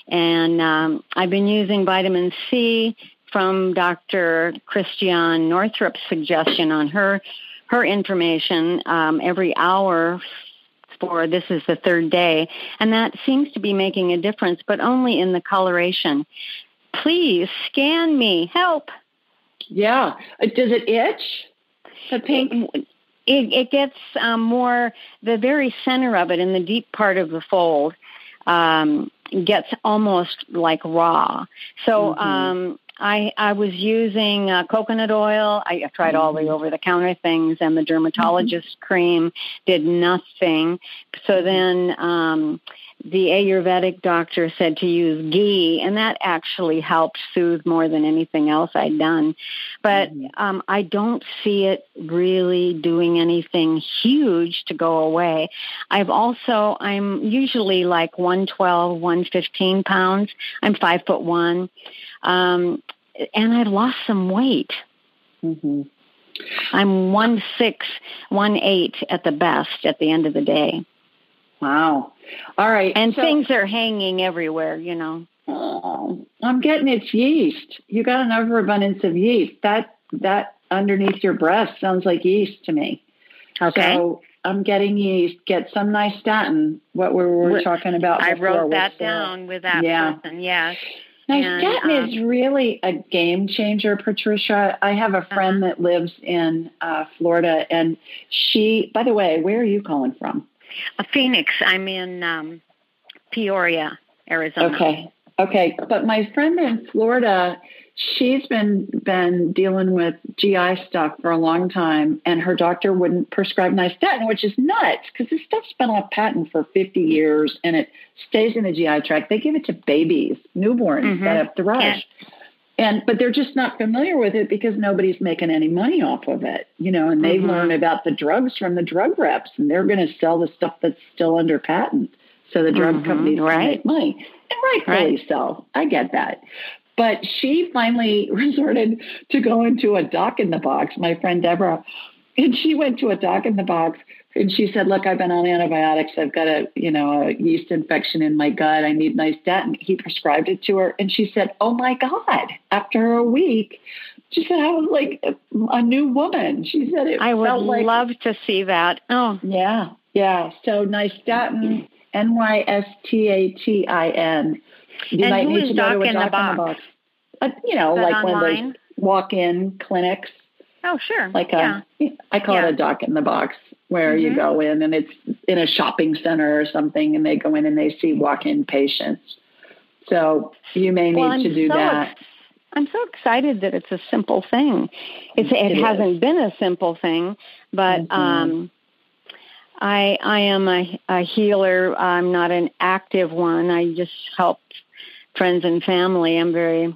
And um, I've been using vitamin C from Dr. Christiane Northrup's suggestion on her her information um, every hour for this is the third day, and that seems to be making a difference, but only in the coloration. Please scan me. Help. Yeah. Uh, Does it itch? The pink. It, it gets um, more the very center of it in the deep part of the fold um, gets almost like raw. So Mhm. um, I I was using uh, coconut oil. I, I tried all the over the counter things, and the dermatologist cream did nothing. So then um, the Ayurvedic doctor said to use ghee, and that actually helped soothe more than anything else I'd done. But um, I don't see it really doing anything huge to go away. I've also, I'm usually like 112, 115 pounds. I'm five foot one. Um, and I've lost some weight. Mm-hmm. I'm one six, one eight at the best at the end of the day. Wow. All right. And so- things are hanging everywhere, you know. Oh, I'm getting it's yeast. You got an overabundance of yeast. That that underneath your breast sounds like yeast to me. Okay. So I'm getting yeast. Get some nystatin. What we were talking about. I before wrote with that the- down with that Yeah. person. Yes. Nice statin um, is really a game changer, Patricia. I have a friend Uh-huh. that lives in uh, Florida, and she. By the way, where are you calling from? A Phoenix. I'm in um, Peoria, Arizona. Okay. Okay. But my friend in Florida, she's been been dealing with GI stuff for a long time, and her doctor wouldn't prescribe nystatin, which is nuts because this stuff's been on patent for 50 years and it stays in the GI tract. They give it to babies, newborns Mhm. that have thrush. And but they're just not familiar with it because nobody's making any money off of it, you know. And they Mhm. learn about the drugs from the drug reps, and they're going to sell the stuff that's still under patent, so the drug Mhm, companies right. make money, and rightfully Right. so. I get that. But she finally resorted to going to a doc in the box, my friend Deborah, and she went to a doc in the box and she said, "Look, I've been on antibiotics. I've got a, you know, a yeast infection in my gut. I need nystatin." He prescribed it to her, and she said, "Oh my God!" After a week, she said, "I was like a, new woman." She said, "It I would like love to see that. Oh, yeah, yeah." So nystatin, N Y S T A T I N. You And might need to go to a in the doc in the Box? box. Uh, you know, like one of online? those walk-in clinics oh, sure. like yeah. a I call Yeah. it a doc in the box where you Mhm. go in and it's in a shopping center or something and they go in and they see walk-in patients. So you may need I'm to do so that. ex- I'm so excited that it's a simple thing. It's, it, It is. hasn't been a simple thing, but Mhm. um, I I am a, a healer. I'm not an active one. I just help friends and family. I'm very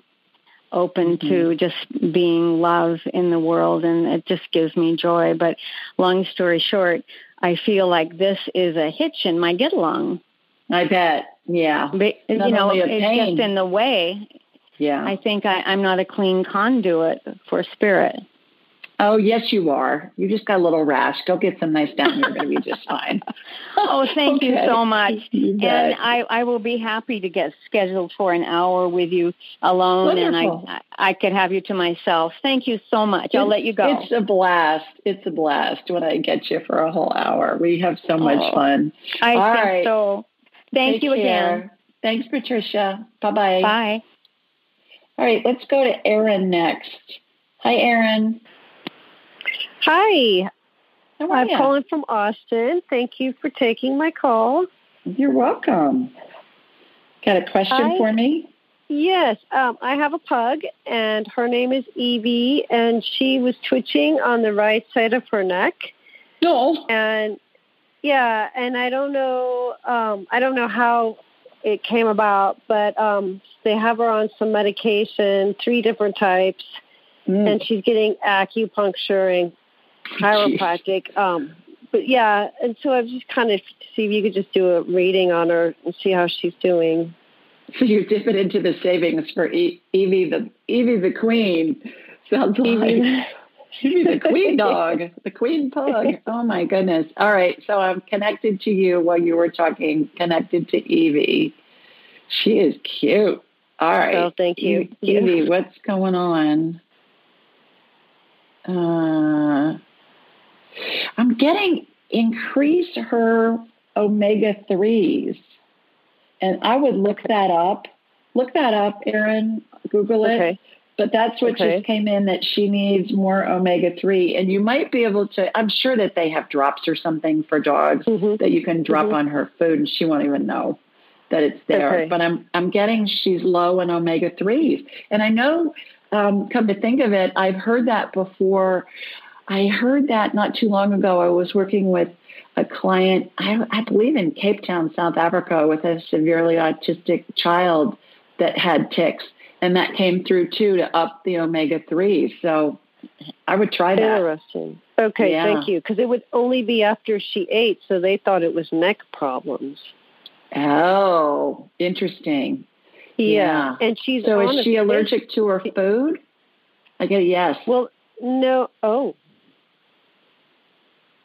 open Mm-hmm. to just being love in the world, and it just gives me joy. But long story short, I feel like this is a hitch in my get along. I bet. Yeah. But, you know, it's pain. just in the way. Yeah. I think I, I'm not a clean conduit for spirit. Oh, yes, you are. You just got a little rash. Go get some nystatin. Here. You're going to be just fine. Oh, thank you so much. You. And I, I will be happy to get scheduled for an hour with you alone, Wonderful. and I, I could have you to myself. Thank you so much. I'll let you go. It's a blast. It's a blast when I get you for a whole hour. We have so much Oh. fun. I All think right. so. Thank Take you care. again. Thanks, Patricia. Bye-bye. Bye. All right, let's go to Erin next. Hi, Erin. Hi. I'm you? calling from Austin. Thank you for taking my call. You're welcome. Got a question I- for me? Yes, um, I have a pug, and her name is Evie, and she was twitching on the right side of her neck. No. And yeah, and I don't know, um, I don't know how it came about, but um, they have her on some medication, three different types, and she's getting acupuncture and chiropractic. Um, but yeah, and so I was just kind of see if you could just do a reading on her and see how she's doing. So you're dipping into the savings for e- Evie the Evie the Queen. Sounds like Evie the Queen dog, the Queen pug. Oh my goodness! All right, so I'm connected to you while you were talking. Connected to Evie. She is cute. All right. Oh, thank you. Evie, what's going on? Uh, I'm getting increase her omega threes. And I would look that up. Look that up, Erin. Google it. Okay. But that's what Okay. just came in that she needs more omega three. And you might be able to I'm sure that they have drops or something for dogs Mm-hmm. that you can drop on her food and she won't even know that it's there. Okay. But I'm I'm getting she's low in omega threes. And I know um, come to think of it, I've heard that before. I heard that not too long ago. I was working with a client, I, I believe in Cape Town, South Africa, with a severely autistic child that had ticks. And that came through too to up the omega 3. So I would try that. Interesting. Okay, Yeah. thank you. Because it would only be after she ate, so they thought it was neck problems. Oh, interesting. Yeah, and she's so is she allergic to her food? I get a yes. Well, no. Oh,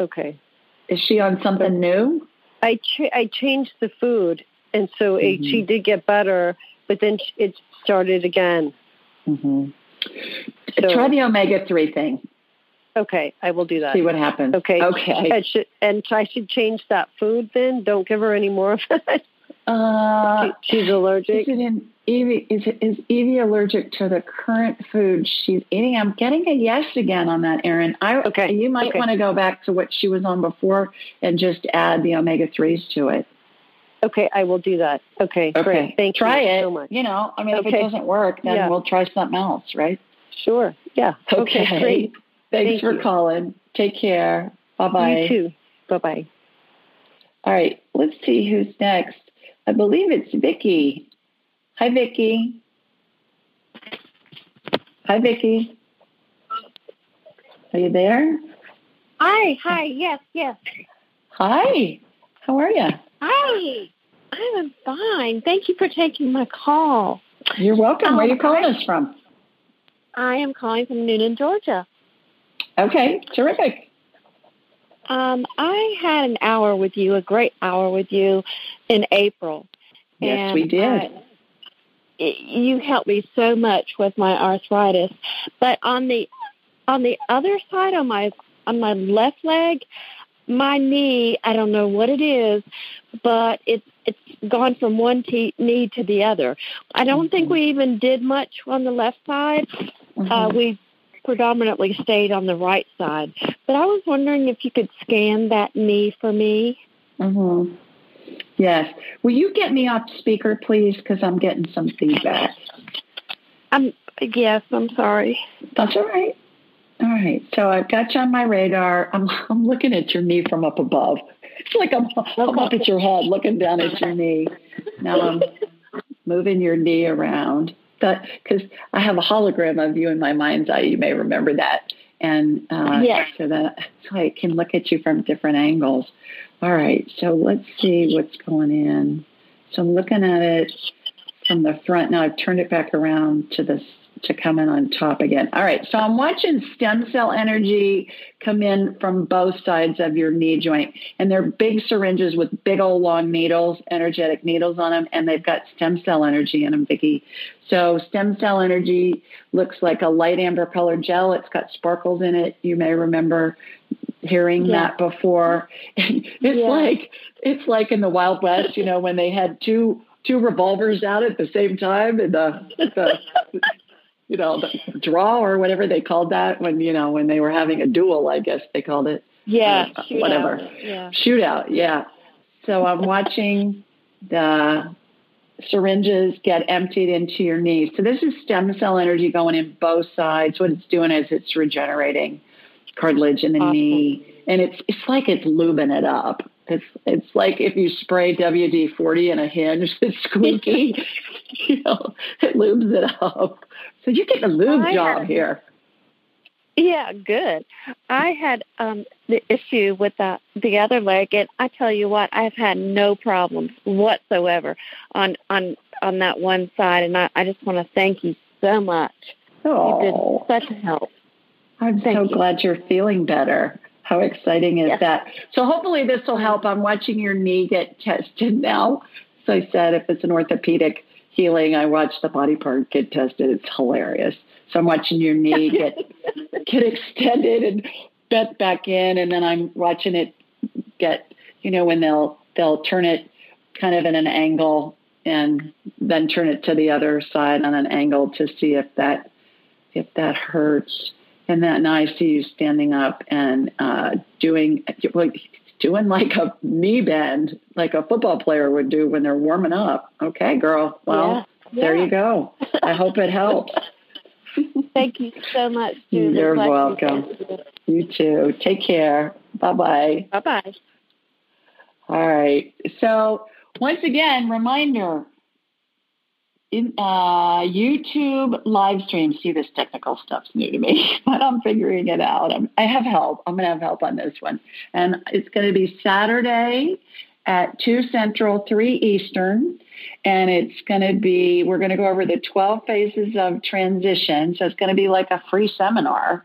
okay. Is she on something new? I ch- I changed the food, and so it, she did get better, but then it started again. Mm-hmm. Try the omega 3 thing. Okay, I will do that. See what happens. Okay. Okay. And, should, and I should change that food then. Don't give her any more of it. Uh, she's allergic. Is, it in Evie, is, it, is Evie allergic to the current food she's eating? I'm getting a yes again on that, Erin. I, okay. You might Okay. want to go back to what she was on before and just add the omega 3s to it. Okay, I will do that. Okay, Okay. great. Thank Try you it. so much. You know, I mean, if it doesn't work, then Yeah. we'll try something else, right? Sure. Yeah. Okay. Okay, great. Thanks Thank for you. calling. Take care. Bye bye. You too. Bye bye. All right, let's see who's next. I believe it's Vicky. Hi, Vicky. Hi, Vicky. Are you there? Hi, hi, yes, yes. Hi. How are you? Hi, I'm fine. Thank you for taking my call. You're welcome. Where are you Um, calling I- us from? I am calling from Newnan, Georgia. Okay, terrific. Um, I had an hour with you, a great hour with you in April. Yes, And we did. I- you helped me so much with my arthritis, but on the on the other side, on my on my left leg, my knee, I don't know what it is, but it's it's gone from one te- knee to the other. I don't think we even did much on the left side. Uh, we predominantly stayed on the right side. But I was wondering if you could scan that knee for me. Mm-hmm. Yes. Will you get me off speaker, please? Because I'm getting some feedback. I'm yes, I'm sorry. That's all right. All right. So I've got you on my radar. I'm I'm looking at your knee from up above. It's like I'm, I'm up at your head, looking down at your knee. Now I'm moving your knee around. That because I have a hologram of you in my mind's eye. You may remember that. And uh, Yes. so that so I can look at you from different angles. All right. So let's see what's going in. So I'm looking at it from the front. Now I've turned it back around to the to come in on top again. All right. So I'm watching stem cell energy come in from both sides of your knee joint, and they're big syringes with big old long needles, energetic needles on them, and they've got stem cell energy in them, Vicki. So stem cell energy looks like a light amber colored gel. It's got sparkles in it. You may remember hearing Yeah. that before. it's Yeah. like it's like in the Wild West, you know, when they had two two revolvers out at the same time in the, the you know, the draw or whatever they called that when, you know, when they were having a duel, I guess they called it. Yeah. Uh, whatever. Yeah. Shootout. Yeah. So I'm watching the syringes get emptied into your knee. So this is stem cell energy going in both sides. What it's doing is it's regenerating cartilage in the awesome. knee. And it's it's like it's lubing it up. It's it's like if you spray WD forty in a hinge it's squeaky, you know, it lubes it up. So you get the lube I job had, here. Yeah, good. I had um the issue with the the other leg and I tell you what, I've had no problems whatsoever on on on that one side and I, I just want to thank you so much. Oh. You did such a help. I'm thank so you. glad you're feeling better. How exciting is yes. that? So hopefully this will help. I'm watching your knee get tested now. So I said if it's an orthopedic healing, I watch the body part get tested. It's hilarious. So I'm watching your knee get get extended and bent back in, and then I'm watching it get, you know, when they'll they'll turn it kind of in an angle and then turn it to the other side on an angle to see if that if that hurts and then I see you standing up and uh, doing doing like a knee bend, like a football player would do when they're warming up. Okay, girl. Well, yeah. there you go. I hope it helps. Thank you so much, Julie. You're welcome. You too. Take care. Bye bye. Bye bye. All right. So once again, reminder in uh, YouTube live stream. See, this technical stuff's new to me, but I'm figuring it out. I'm, I have help. I'm going to have help on this one. And it's going to be Saturday at 2 Central, 3 Eastern. And it's going to be, we're going to go over the 12 phases of transition. So it's going to be like a free seminar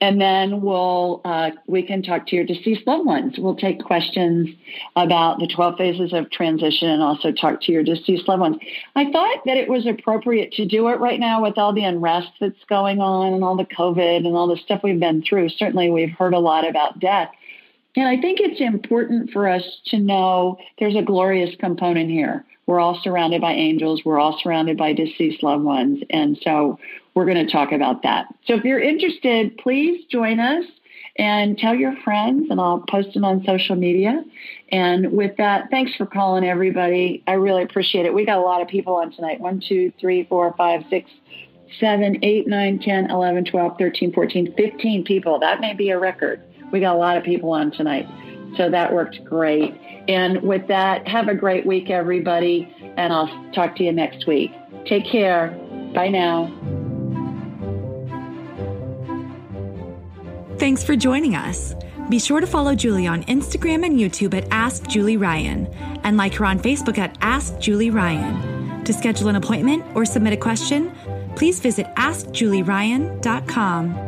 and then we'll uh, we can talk to your deceased loved ones. We'll take questions about the 12 phases of transition and also talk to your deceased loved ones. I thought that it was appropriate to do it right now with all the unrest that's going on and all the COVID and all the stuff we've been through. Certainly, we've heard a lot about death. And I think it's important for us to know there's a glorious component here. We're all surrounded by angels. We're all surrounded by deceased loved ones. And so we're going to talk about that. So if you're interested, please join us and tell your friends, and I'll post it on social media. And with that, thanks for calling, everybody. I really appreciate it. We got a lot of people on tonight. One, two, three, four, five, six, seven, eight, nine, 10, 11, 12, 13, 14, 15 people. That may be a record. We got a lot of people on tonight. So that worked great. And with that, have a great week, everybody. And I'll talk to you next week. Take care. Bye now. Thanks for joining us. Be sure to follow Julie on Instagram and YouTube at Ask Julie Ryan and like her on Facebook at Ask Julie Ryan. To schedule an appointment or submit a question, please visit AskJulieRyan.com.